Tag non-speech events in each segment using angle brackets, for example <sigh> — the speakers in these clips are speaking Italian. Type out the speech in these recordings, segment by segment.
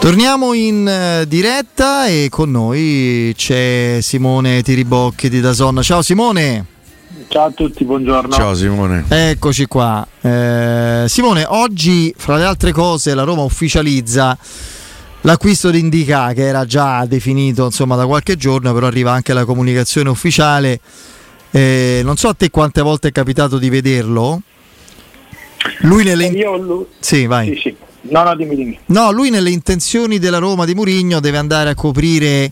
Torniamo in uh, diretta e con noi c'è Simone Tiribocchi di Dazon. Ciao Simone. Ciao a tutti, buongiorno. Ciao Simone. Eccoci qua. Eh, Simone, oggi fra le altre cose la Roma ufficializza l'acquisto di Indica che era già definito insomma, da qualche giorno, però arriva anche la comunicazione ufficiale. Eh, non so a te quante volte è capitato di vederlo. Lui nelle... Io, lui... Sì, vai. Sì, sì. No, no, dimmi, dimmi. No, lui nelle intenzioni della Roma di Murigno deve andare a coprire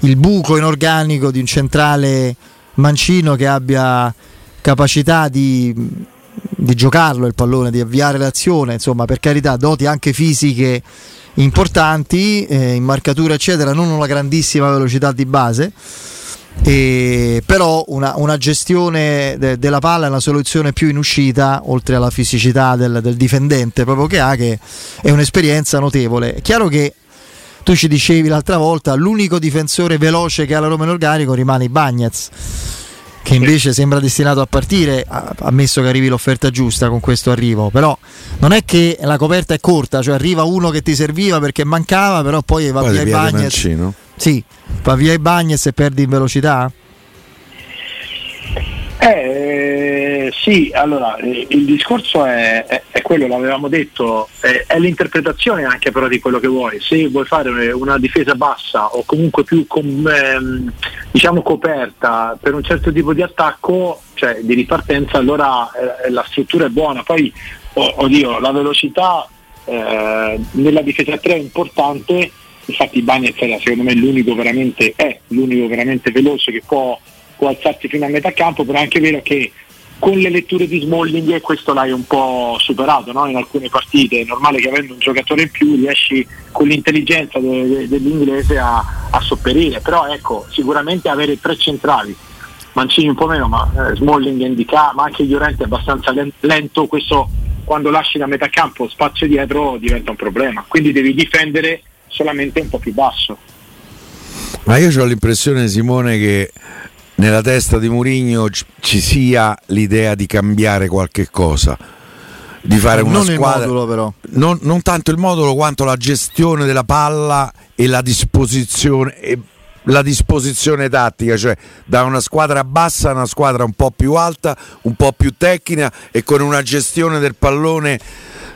il buco in organico di un centrale mancino che abbia capacità di, di giocarlo il pallone, di avviare l'azione, insomma, per carità, doti anche fisiche importanti, eh, in marcatura eccetera, non una grandissima velocità di base e però una, una gestione de, della palla è una soluzione più in uscita, oltre alla fisicità del, del, difendente proprio che ha, che è un'esperienza notevole. È chiaro che tu ci dicevi l'altra volta, l'unico difensore veloce che ha la Roma in organico rimane Bagnez, che invece sembra destinato a partire, ammesso che arrivi l'offerta giusta con questo arrivo, però non è che la coperta è corta, cioè arriva uno che ti serviva perché mancava, però poi va poi via Bagnez. Sì, va via i Bagnets e perdi in velocità? Eh, sì, allora eh, il discorso è, è, è quello, l'avevamo detto, è, è, l'interpretazione anche però di quello che vuoi. Se vuoi fare una difesa bassa o comunque più com, ehm, diciamo coperta per un certo tipo di attacco, cioè di ripartenza, allora eh, la struttura è buona. Poi, oh, oddio, la velocità eh, nella difesa 3 è importante infatti Bagnez era secondo me l'unico veramente, è l'unico veramente veloce che può, può alzarsi fino a metà campo, però è anche vero che con le letture di Smalling questo l'hai un po' superato no? in alcune partite, è normale che avendo un giocatore in più riesci con l'intelligenza de- de- dell'inglese a-, a sopperire, però ecco sicuramente avere tre centrali, Mancini un po' meno, ma eh, Smalling e Indica, ma anche Llorente è abbastanza lento, questo quando lasci da metà campo spazio dietro diventa un problema, quindi devi difendere solamente un po' più basso. Ma io ho l'impressione, Simone, che nella testa di Murigno ci sia l'idea di cambiare qualche cosa. Di fare una non squadra. Modulo, però. Non, non, tanto il modulo quanto la gestione della palla e la disposizione. E la disposizione tattica, cioè da una squadra bassa a una squadra un po' più alta, un po' più tecnica e con una gestione del pallone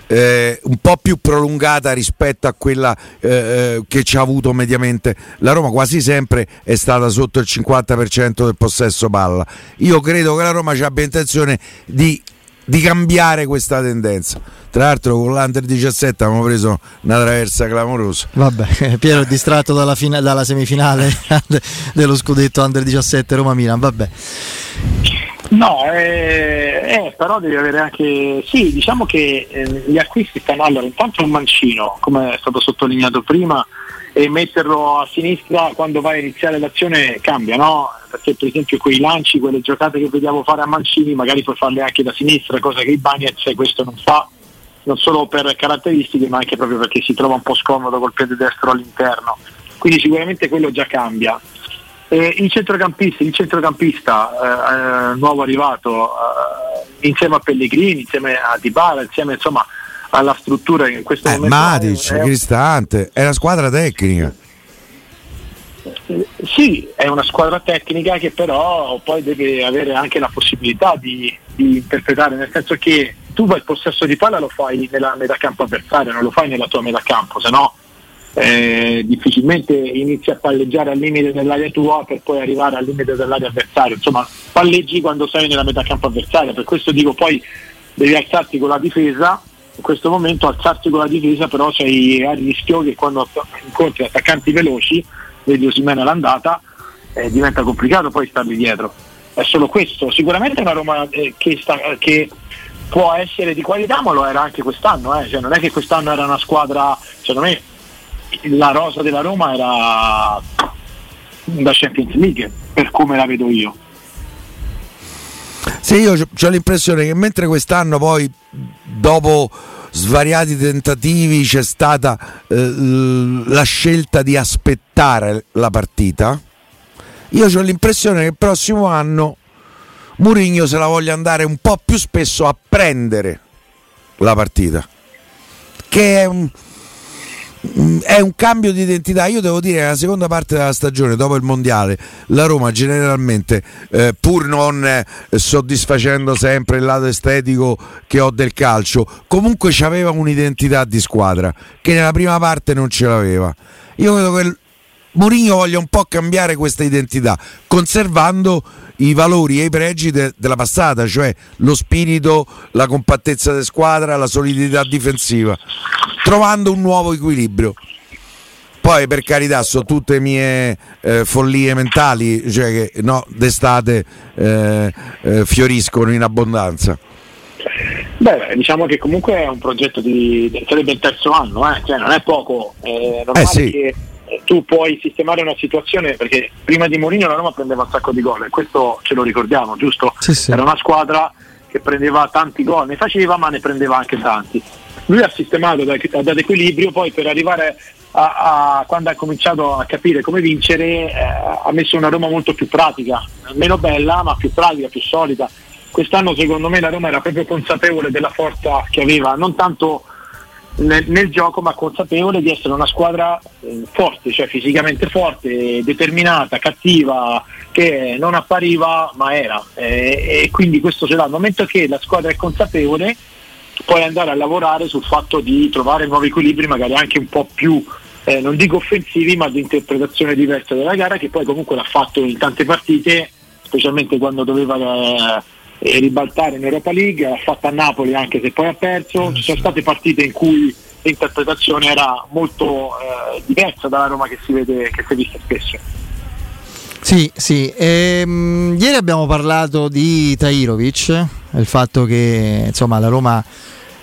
eh, un po' più prolungata rispetto a quella eh, eh, che ci ha avuto mediamente. La Roma quasi sempre è stata sotto il 50% del possesso palla. Io credo che la Roma abbia intenzione di, di cambiare questa tendenza tra l'altro con l'Under 17 abbiamo preso una traversa clamorosa vabbè <laughs> Piero è distratto dalla, fina- dalla semifinale <laughs> dello scudetto Under 17 Roma-Milan vabbè No, eh, eh, però devi avere anche. Sì, diciamo che eh, gli acquisti stanno allora intanto un mancino, come è stato sottolineato prima, e metterlo a sinistra quando vai a iniziare l'azione cambia, no? Perché per esempio quei lanci, quelle giocate che vediamo fare a Mancini, magari puoi farle anche da sinistra, cosa che il Bagnez questo non fa, non solo per caratteristiche, ma anche proprio perché si trova un po' scomodo col piede destro all'interno. Quindi sicuramente quello già cambia. Eh, il centrocampista, il centrocampista eh, nuovo arrivato eh, insieme a Pellegrini, insieme a Dybala, insieme insomma alla struttura in questo eh, momento Matic, è, Cristante, è una squadra tecnica. Eh, sì, è una squadra tecnica che però poi deve avere anche la possibilità di, di interpretare, nel senso che tu il possesso di palla lo fai nella metà campo avversaria, non lo fai nella tua metà campo, se no eh, difficilmente inizi a palleggiare al limite dell'area tua per poi arrivare al limite dell'area avversaria. Insomma, palleggi quando sei nella metà campo avversaria, per questo dico poi devi alzarti con la difesa. In questo momento alzarti con la difesa però sei a rischio che quando incontri attaccanti veloci, vedi Osimena all'andata, eh, diventa complicato poi starli dietro. È solo questo. Sicuramente è una Roma eh, che, sta, che può essere di qualità, ma lo era anche quest'anno. Eh. Cioè, non è che quest'anno era una squadra, secondo me, la rosa della Roma era da Champions League, per come la vedo io. Sì, io ho l'impressione che mentre quest'anno poi dopo svariati tentativi c'è stata eh, la scelta di aspettare la partita, io ho l'impressione che il prossimo anno Mourinho se la voglia andare un po' più spesso a prendere la partita. Che è un, è un cambio di identità. Io devo dire che nella seconda parte della stagione, dopo il mondiale, la Roma generalmente, eh, pur non eh, soddisfacendo sempre il lato estetico che ho del calcio, comunque aveva un'identità di squadra che nella prima parte non ce l'aveva. Io credo che Mourinho voglia un po' cambiare questa identità, conservando i valori e i pregi de- della passata, cioè lo spirito, la compattezza di squadra, la solidità difensiva, trovando un nuovo equilibrio. Poi per carità sono tutte mie eh, follie mentali, cioè che no, d'estate eh, eh, fioriscono in abbondanza. Beh, diciamo che comunque è un progetto di sarebbe il terzo anno, eh? cioè non è poco, è normale Eh sì. che tu puoi sistemare una situazione perché prima di Mourinho la Roma prendeva un sacco di gol e questo ce lo ricordiamo, giusto? Sì, sì. Era una squadra che prendeva tanti gol, ne faceva ma ne prendeva anche tanti. Lui ha sistemato da- dato equilibrio, poi per arrivare a, a- quando ha cominciato a capire come vincere eh, ha messo una Roma molto più pratica, meno bella ma più pratica, più solida. Quest'anno secondo me la Roma era proprio consapevole della forza che aveva, non tanto nel, nel gioco ma consapevole di essere una squadra eh, forte, cioè fisicamente forte, determinata, cattiva, che non appariva ma era Eh, e quindi questo ce l'ha. Al momento che la squadra è consapevole puoi andare a lavorare sul fatto di trovare nuovi equilibri magari anche un po' più eh, non dico offensivi ma di interpretazione diversa della gara che poi comunque l'ha fatto in tante partite specialmente quando doveva eh, eh, ribaltare in Europa League, l'ha fatta a Napoli anche se poi ha perso, ci sono state partite in cui l'interpretazione era molto eh, diversa dalla Roma che si vede che si è vista spesso. Sì, sì. Ehm, ieri abbiamo parlato di Tairovic, il fatto che insomma la Roma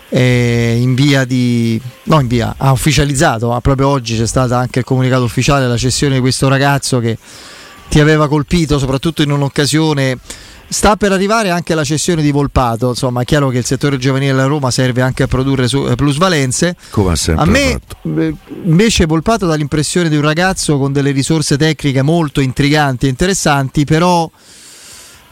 è in via di... no in via, ha ufficializzato, ma proprio oggi c'è stato anche il comunicato ufficiale, la cessione di questo ragazzo che ti aveva colpito soprattutto in un'occasione Sta per arrivare anche la cessione di Volpato, insomma è chiaro che il settore giovanile della Roma serve anche a produrre eh, plusvalenze. Come sempre A me fatto. eh, invece Volpato dà l'impressione di un ragazzo con delle risorse tecniche molto intriganti e interessanti, però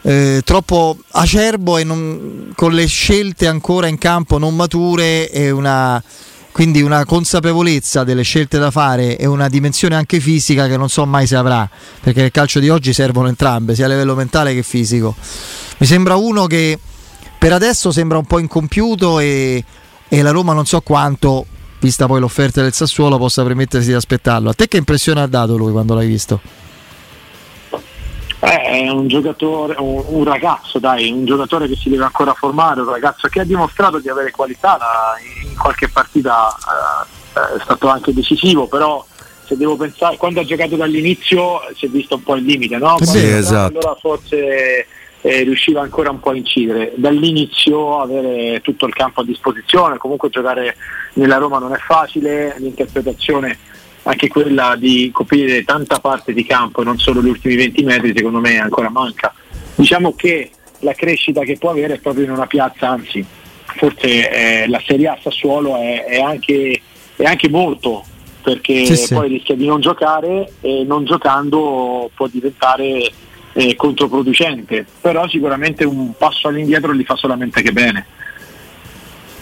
eh, troppo acerbo e non- con le scelte ancora in campo non mature e una, quindi una consapevolezza delle scelte da fare e una dimensione anche fisica che non so mai se avrà, perché nel calcio di oggi servono entrambe, sia a livello mentale che fisico. Mi sembra uno che per adesso sembra un po' incompiuto e, e la Roma non so quanto, vista poi l'offerta del Sassuolo, possa permettersi di aspettarlo. A te che impressione ha dato lui quando l'hai visto? Eh, è un giocatore, un, un ragazzo, dai, un giocatore che si deve ancora formare, un ragazzo che ha dimostrato di avere qualità, in qualche partita eh, è stato anche decisivo, però se devo pensare, quando ha giocato dall'inizio si è visto un po' il limite, no? Sì, Quando giocava, esatto. Allora forse eh, riusciva ancora un po' a incidere. Dall'inizio avere tutto il campo a disposizione, comunque giocare nella Roma non è facile, l'interpretazione anche quella di coprire tanta parte di campo e non solo gli ultimi 20 metri secondo me ancora manca. Diciamo che la crescita che può avere è proprio in una piazza, anzi forse eh, la Serie A Sassuolo è, è anche, è anche molto perché Sì, sì. poi rischia di non giocare e non giocando può diventare eh, controproducente, però sicuramente un passo all'indietro gli fa solamente che bene.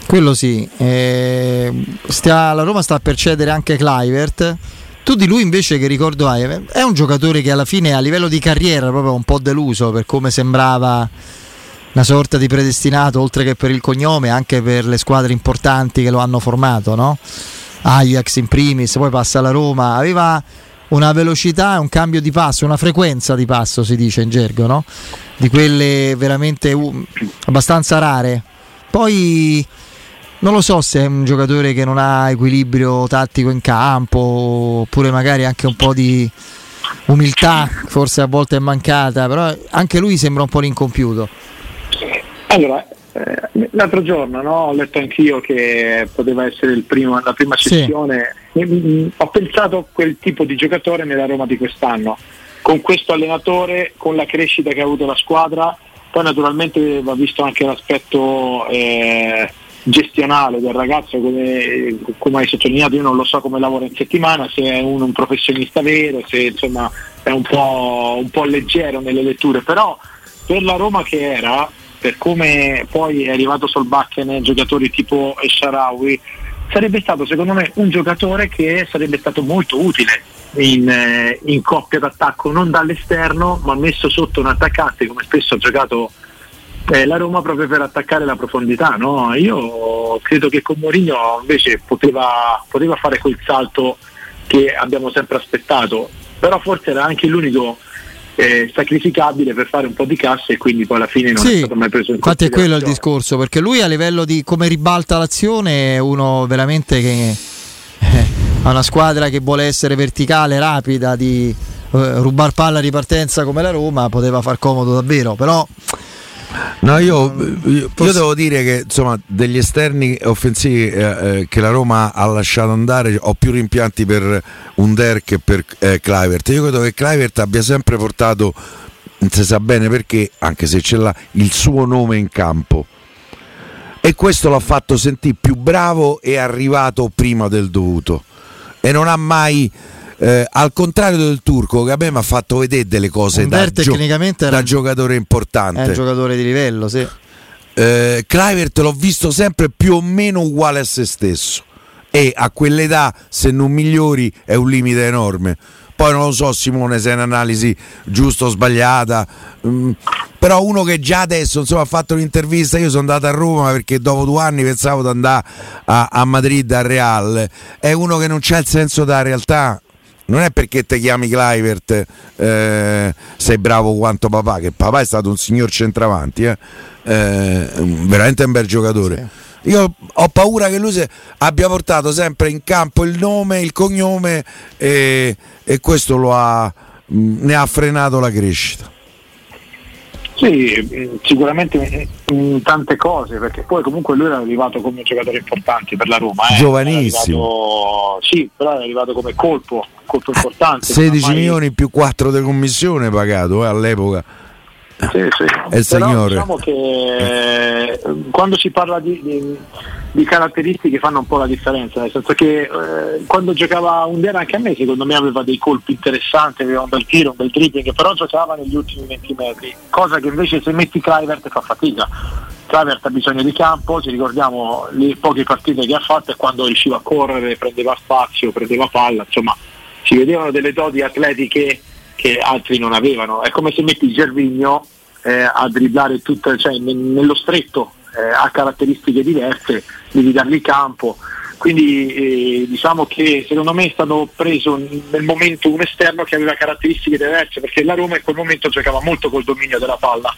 Quello sì, eh, stia- la Roma sta per cedere anche Clivert. Tu di lui invece che ricordo hai? È un giocatore che alla fine a livello di carriera proprio un po' deluso per come sembrava una sorta di predestinato oltre che per il cognome anche per le squadre importanti che lo hanno formato, no? Ajax in primis, poi passa alla Roma, aveva una velocità un cambio di passo, una frequenza di passo si dice in gergo, no? Di quelle veramente uh, abbastanza rare. Poi non lo so se è un giocatore che non ha equilibrio tattico in campo, oppure magari anche un po' di umiltà, forse a volte è mancata, però anche lui sembra un po' l'incompiuto. Allora, eh, l'altro giorno no, ho letto anch'io che poteva essere il primo- la prima Sì. sessione. mm, ho pensato a quel tipo di giocatore nella Roma di quest'anno, con questo allenatore, con la crescita che ha avuto la squadra, poi naturalmente va visto anche l'aspetto eh, gestionale del ragazzo, come, come, hai sottolineato, io non lo so come lavora in settimana, se è un, un professionista vero, se insomma è un po', un po' leggero nelle letture, però per la Roma che era, per come poi è arrivato Solbakken giocatori tipo Esharawi, sarebbe stato secondo me un giocatore che sarebbe stato molto utile in, eh, in, coppia d'attacco, non dall'esterno, ma messo sotto un attaccante come spesso ha giocato eh, la Roma proprio per attaccare la profondità. No? Io credo che con Mourinho invece poteva, poteva fare quel salto che abbiamo sempre aspettato, però forse era anche l'unico eh, sacrificabile per fare un po' di cassa e quindi poi alla fine non sì, è stato mai preso in infatti è quello il discorso perché lui a livello di come ribalta l'azione è uno veramente che eh, ha una squadra che vuole essere verticale rapida di eh, rubar palla ripartenza come la Roma poteva far comodo davvero però No, io, io, io, devo dire che insomma degli esterni offensivi eh, eh, che la Roma ha lasciato andare ho più rimpianti per Under che per eh, Clivert. Io credo che Clivert abbia sempre portato, non si sa bene perché, anche se ce l'ha, il suo nome in campo. E questo l'ha fatto sentire più bravo e arrivato prima del dovuto. E non ha mai eh, al contrario del turco che a me mi ha fatto vedere delle cose da, gio- da, giocatore importante. È un giocatore di livello, sì. Eh, Clivert l'ho visto sempre più o meno uguale a se stesso e a quell'età se non migliori è un limite enorme. Poi non lo so Simone se è un'analisi giusta o sbagliata, mm, però uno che già adesso insomma, ha fatto un'intervista, io sono andato a Roma perché dopo due anni pensavo di andare a, a Madrid, al Real, è uno che non c'è il senso della realtà, non è perché ti chiami Clivert eh, sei bravo quanto papà, che papà è stato un signor centravanti, eh? Eh, veramente un bel giocatore. Sì. Io ho paura che lui abbia portato sempre in campo il nome, il cognome e, e questo ha, ne ha frenato la crescita. Sì, sicuramente in tante cose, perché poi comunque lui era arrivato come un giocatore importante per la Roma. Eh. Giovanissimo. Arrivato, sì, però è arrivato come colpo, colpo importante. 16 mai... milioni più 4 di commissione pagato eh, all'epoca. Sì, sì. <laughs> Il Però signore. Diciamo che eh, quando si parla di, di, di, caratteristiche fanno un po' la differenza, nel senso che eh, quando giocava Under anche a me secondo me aveva dei colpi interessanti, aveva un bel tiro, un bel dribbling, però giocava negli ultimi 20 metri, cosa che invece se metti Clivert fa fatica. Clivert ha bisogno di campo, ci ricordiamo le poche partite che ha fatto e quando riusciva a correre, prendeva spazio, prendeva palla, insomma si vedevano delle doti atletiche che altri non avevano. È come se metti Gervigno eh, a dribblare tutto, cioè, nello stretto, eh, ha caratteristiche diverse, devi dargli campo. Quindi eh, diciamo che secondo me è stato preso nel momento un esterno che aveva caratteristiche diverse, perché la Roma in quel momento giocava molto col dominio della palla.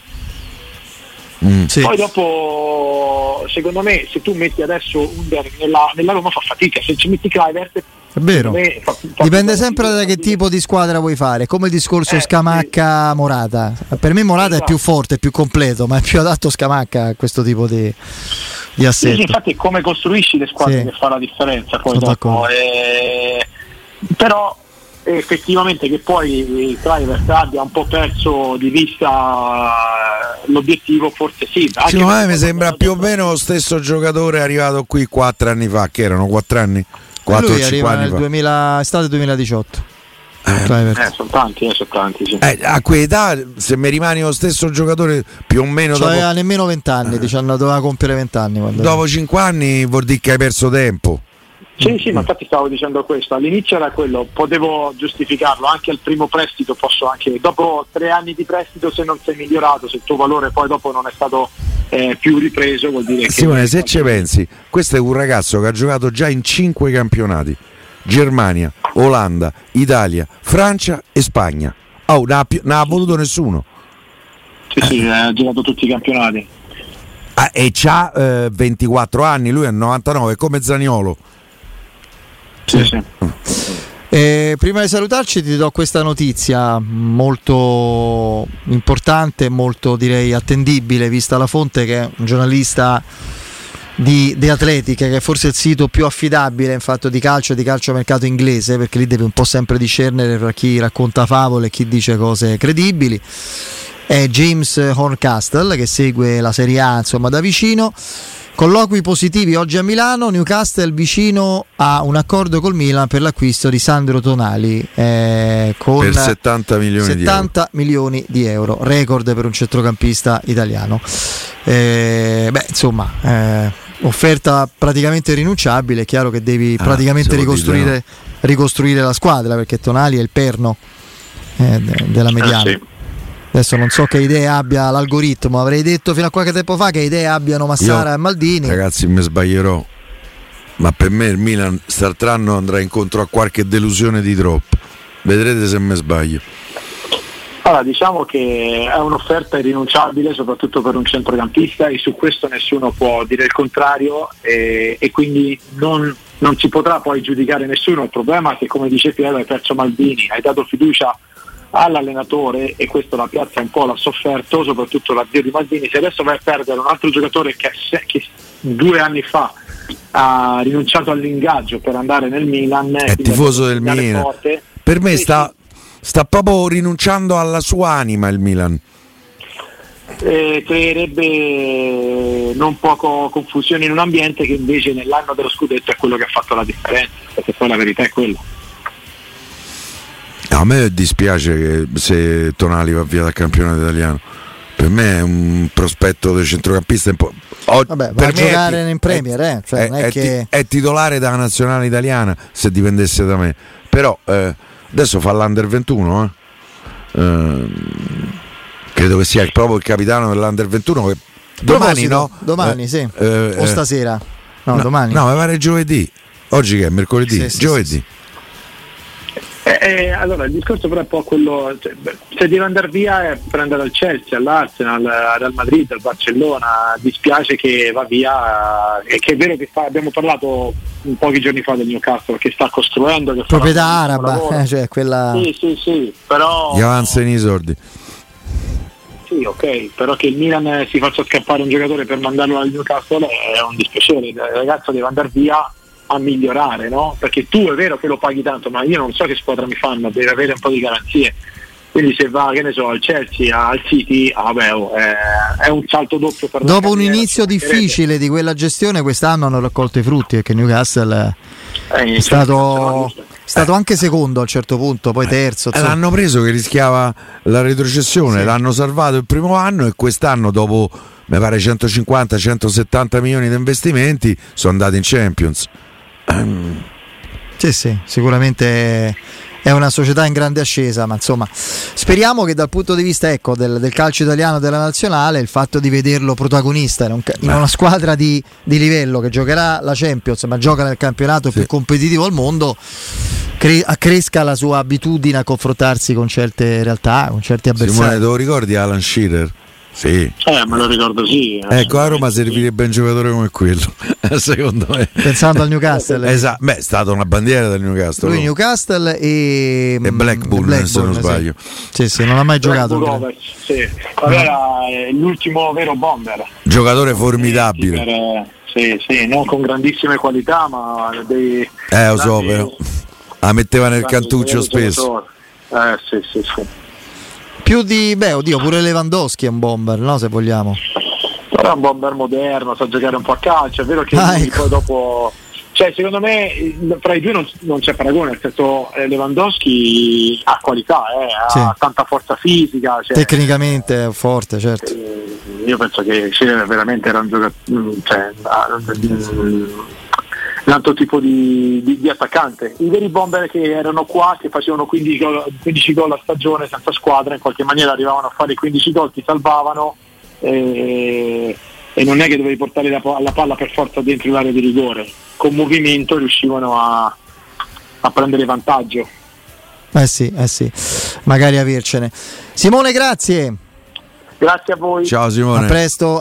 Mm, sì. Poi dopo, secondo me, se tu metti adesso Under nella, nella Roma fa fatica, se ci metti Clivert è vero. Fa, fa Dipende sempre da che tipo di squadra vuoi fare. Come il discorso eh, Scamacca-Morata. Per me Morata esatto. è più forte, più completo, ma è più adatto Scamacca a questo tipo di, di assetto. Sì, infatti è come costruisci le squadre sì. che fa la differenza. Poi dopo, eh, però effettivamente che poi Clivert abbia un po' perso di vista l'obiettivo forse sì secondo me mi sembra più o meno lo stesso giocatore arrivato qui quattro anni fa che erano quattro anni 4 lui arriva nel 2000, estate 2018. Eh, eh, sono tanti, eh, sono tanti sì. eh, a quell'età, se mi rimani lo stesso giocatore più o meno. Cioè, dopo... nemmeno 20 anni, eh. diciamo, doveva compiere 20 anni. Dopo 5 anni vuol dire che hai perso tempo. Sì, sì, ma infatti stavo dicendo questo. All'inizio era quello, potevo giustificarlo, anche al primo prestito posso anche, dopo tre anni di prestito se non sei migliorato, se il tuo valore poi dopo non è stato eh, più ripreso, vuol dire che... Simone, se ci pensi, questo è un ragazzo che ha giocato già in cinque campionati, Germania, Olanda, Italia, Francia e Spagna. Oh, non ha, non ha voluto nessuno. Sì, sì, ha giocato tutti i campionati. Ah, e ha eh, 24 anni, lui è 99, come Zaniolo. Sì, sì. Eh, prima di salutarci ti do questa notizia molto importante, molto direi attendibile, vista la fonte che è un giornalista di The Athletic, che è forse il sito più affidabile in fatto di calcio e di calcio mercato inglese, perché lì devi un po' sempre discernere tra chi racconta favole e chi dice cose credibili. È James Horncastle che segue la Serie A insomma, da vicino. Colloqui positivi oggi a Milano, Newcastle vicino a un accordo col Milan per l'acquisto di Sandro Tonali eh, con per 70 milioni 70 di euro. milioni di euro, record per un centrocampista italiano. Eh, beh, insomma, eh, offerta praticamente rinunciabile, è chiaro che devi Ah, praticamente ricostruire, ricostruire la squadra perché Tonali è il perno eh, de- della mediana. Eh, sì. Adesso non so che idee abbia l'algoritmo, avrei detto fino a qualche tempo fa che idee abbiano Massara Io, e Maldini. Ragazzi, mi sbaglierò. Ma per me il Milan quest'altro anno andrà incontro a qualche delusione di troppo. Vedrete se mi sbaglio. Allora, diciamo che è un'offerta irrinunciabile soprattutto per un centrocampista e su questo nessuno può dire il contrario e, e quindi non, non si potrà poi giudicare nessuno. Il problema è che come dice Piero hai perso Maldini, hai dato fiducia all'allenatore e questo la piazza un po' l'ha sofferto, soprattutto l'addio di Maldini. Se adesso vai a perdere un altro giocatore che, che due anni fa ha rinunciato all'ingaggio per andare nel Milan, È tifoso del Milan. forte, Per me sta, sta proprio rinunciando alla sua anima il Milan. eh, creerebbe non poco confusione in un ambiente che invece nell'anno dello scudetto è quello che ha fatto la differenza, perché poi la verità è quella. A me dispiace se Tonali va via dal campionato italiano. Per me è un prospetto del centrocampista un po'. o- Vabbè, va per è giocare ti- in Premier, eh, cioè è- è è che- ti- è titolare della nazionale italiana se dipendesse da me. Però eh, adesso fa l'Under 21, eh. Ehm, credo che sia proprio il capitano dell'Under 21 che domani no? Domani, Eh, sì. eh, o eh, stasera. No, no, domani. No, mi pare giovedì. Oggi che è? Mercoledì? Sì, sì, giovedì. sì, Eh, eh, allora il discorso però è un po' quello, cioè, se deve andare via è per andare al Chelsea, all'Arsenal, al Real Madrid, al Barcellona, dispiace che va via eh, e che è vero che sta- abbiamo parlato un pochi giorni fa del Newcastle che sta costruendo, che fa Proprietà araba, eh, <laughs> cioè quella. Sì, sì, sì, però Gli avanzano i soldi. Sì, ok, però che il Milan si faccia scappare un giocatore per mandarlo al Newcastle è un dispiacere, il ragazzo deve andare via a migliorare, no? Perché tu è vero che lo paghi tanto, ma io non so che squadra mi fanno, deve avere un po' di garanzie. Quindi se va, che ne so, al Chelsea, al City, ah, vabbè, oh, è, è un salto doppio per Dopo un carriera, inizio difficile di quella gestione, quest'anno hanno raccolto i frutti perché Newcastle Eh, è stato, è stato anche secondo a un certo punto, poi terzo. Eh, l'hanno preso che rischiava la retrocessione, l'hanno salvato il primo anno e quest'anno dopo mi pare 150-170 milioni di investimenti sono andati in Champions. Ehm, Sì, sì, sicuramente è una società in grande ascesa, ma insomma speriamo che dal punto di vista ecco, del, del calcio italiano della nazionale il fatto di vederlo protagonista in, un in una squadra di, di livello che giocherà la Champions, ma gioca nel campionato più competitivo al mondo, cre- accresca la sua abitudine a confrontarsi con certe realtà, con certi Simone, avversari. te lo ricordi Alan Shearer? Sì. Eh, me lo ricordo, sì. Ecco, a Roma servirebbe un giocatore come quello, <laughs> secondo me. Pensando al Newcastle. Esatto, beh, è stata una bandiera del Newcastle. Lui no? Newcastle e, E Blackburn, e se non sì. sbaglio. Sì, sì, non ha mai giocato. Blackburn. Rovers, sì. Era eh, l'ultimo vero bomber. Giocatore formidabile. Per, eh, sì, sì, non con grandissime qualità, ma dei. Eh, lo so, però. La metteva nel cantuccio spesso. Eh, sì, sì, sì. Più di, beh, oddio, pure Lewandowski è un bomber, no? Se vogliamo. Però è un bomber moderno, sa giocare un po' a calcio. È vero che Ah, ecco. poi dopo. Cioè, secondo me fra i due non, non c'è paragone, nel senso eh, Lewandowski ha qualità, eh, ha Sì. tanta forza fisica. Cioè, Tecnicamente è forte, certo. eh, io penso che Shearer veramente era un giocatore, cioè, mm, un altro tipo di, di- di attaccante. I veri bomber che erano qua, che facevano 15 gol, 15 gol a stagione senza squadra, in qualche maniera arrivavano a fare 15 gol, ti salvavano eh, e non è che dovevi portare la, la palla per forza dentro l'area di rigore. Con movimento riuscivano a, a prendere vantaggio. Eh sì, eh sì. Magari avercene. Simone, grazie. Grazie a voi. Ciao Simone. A presto.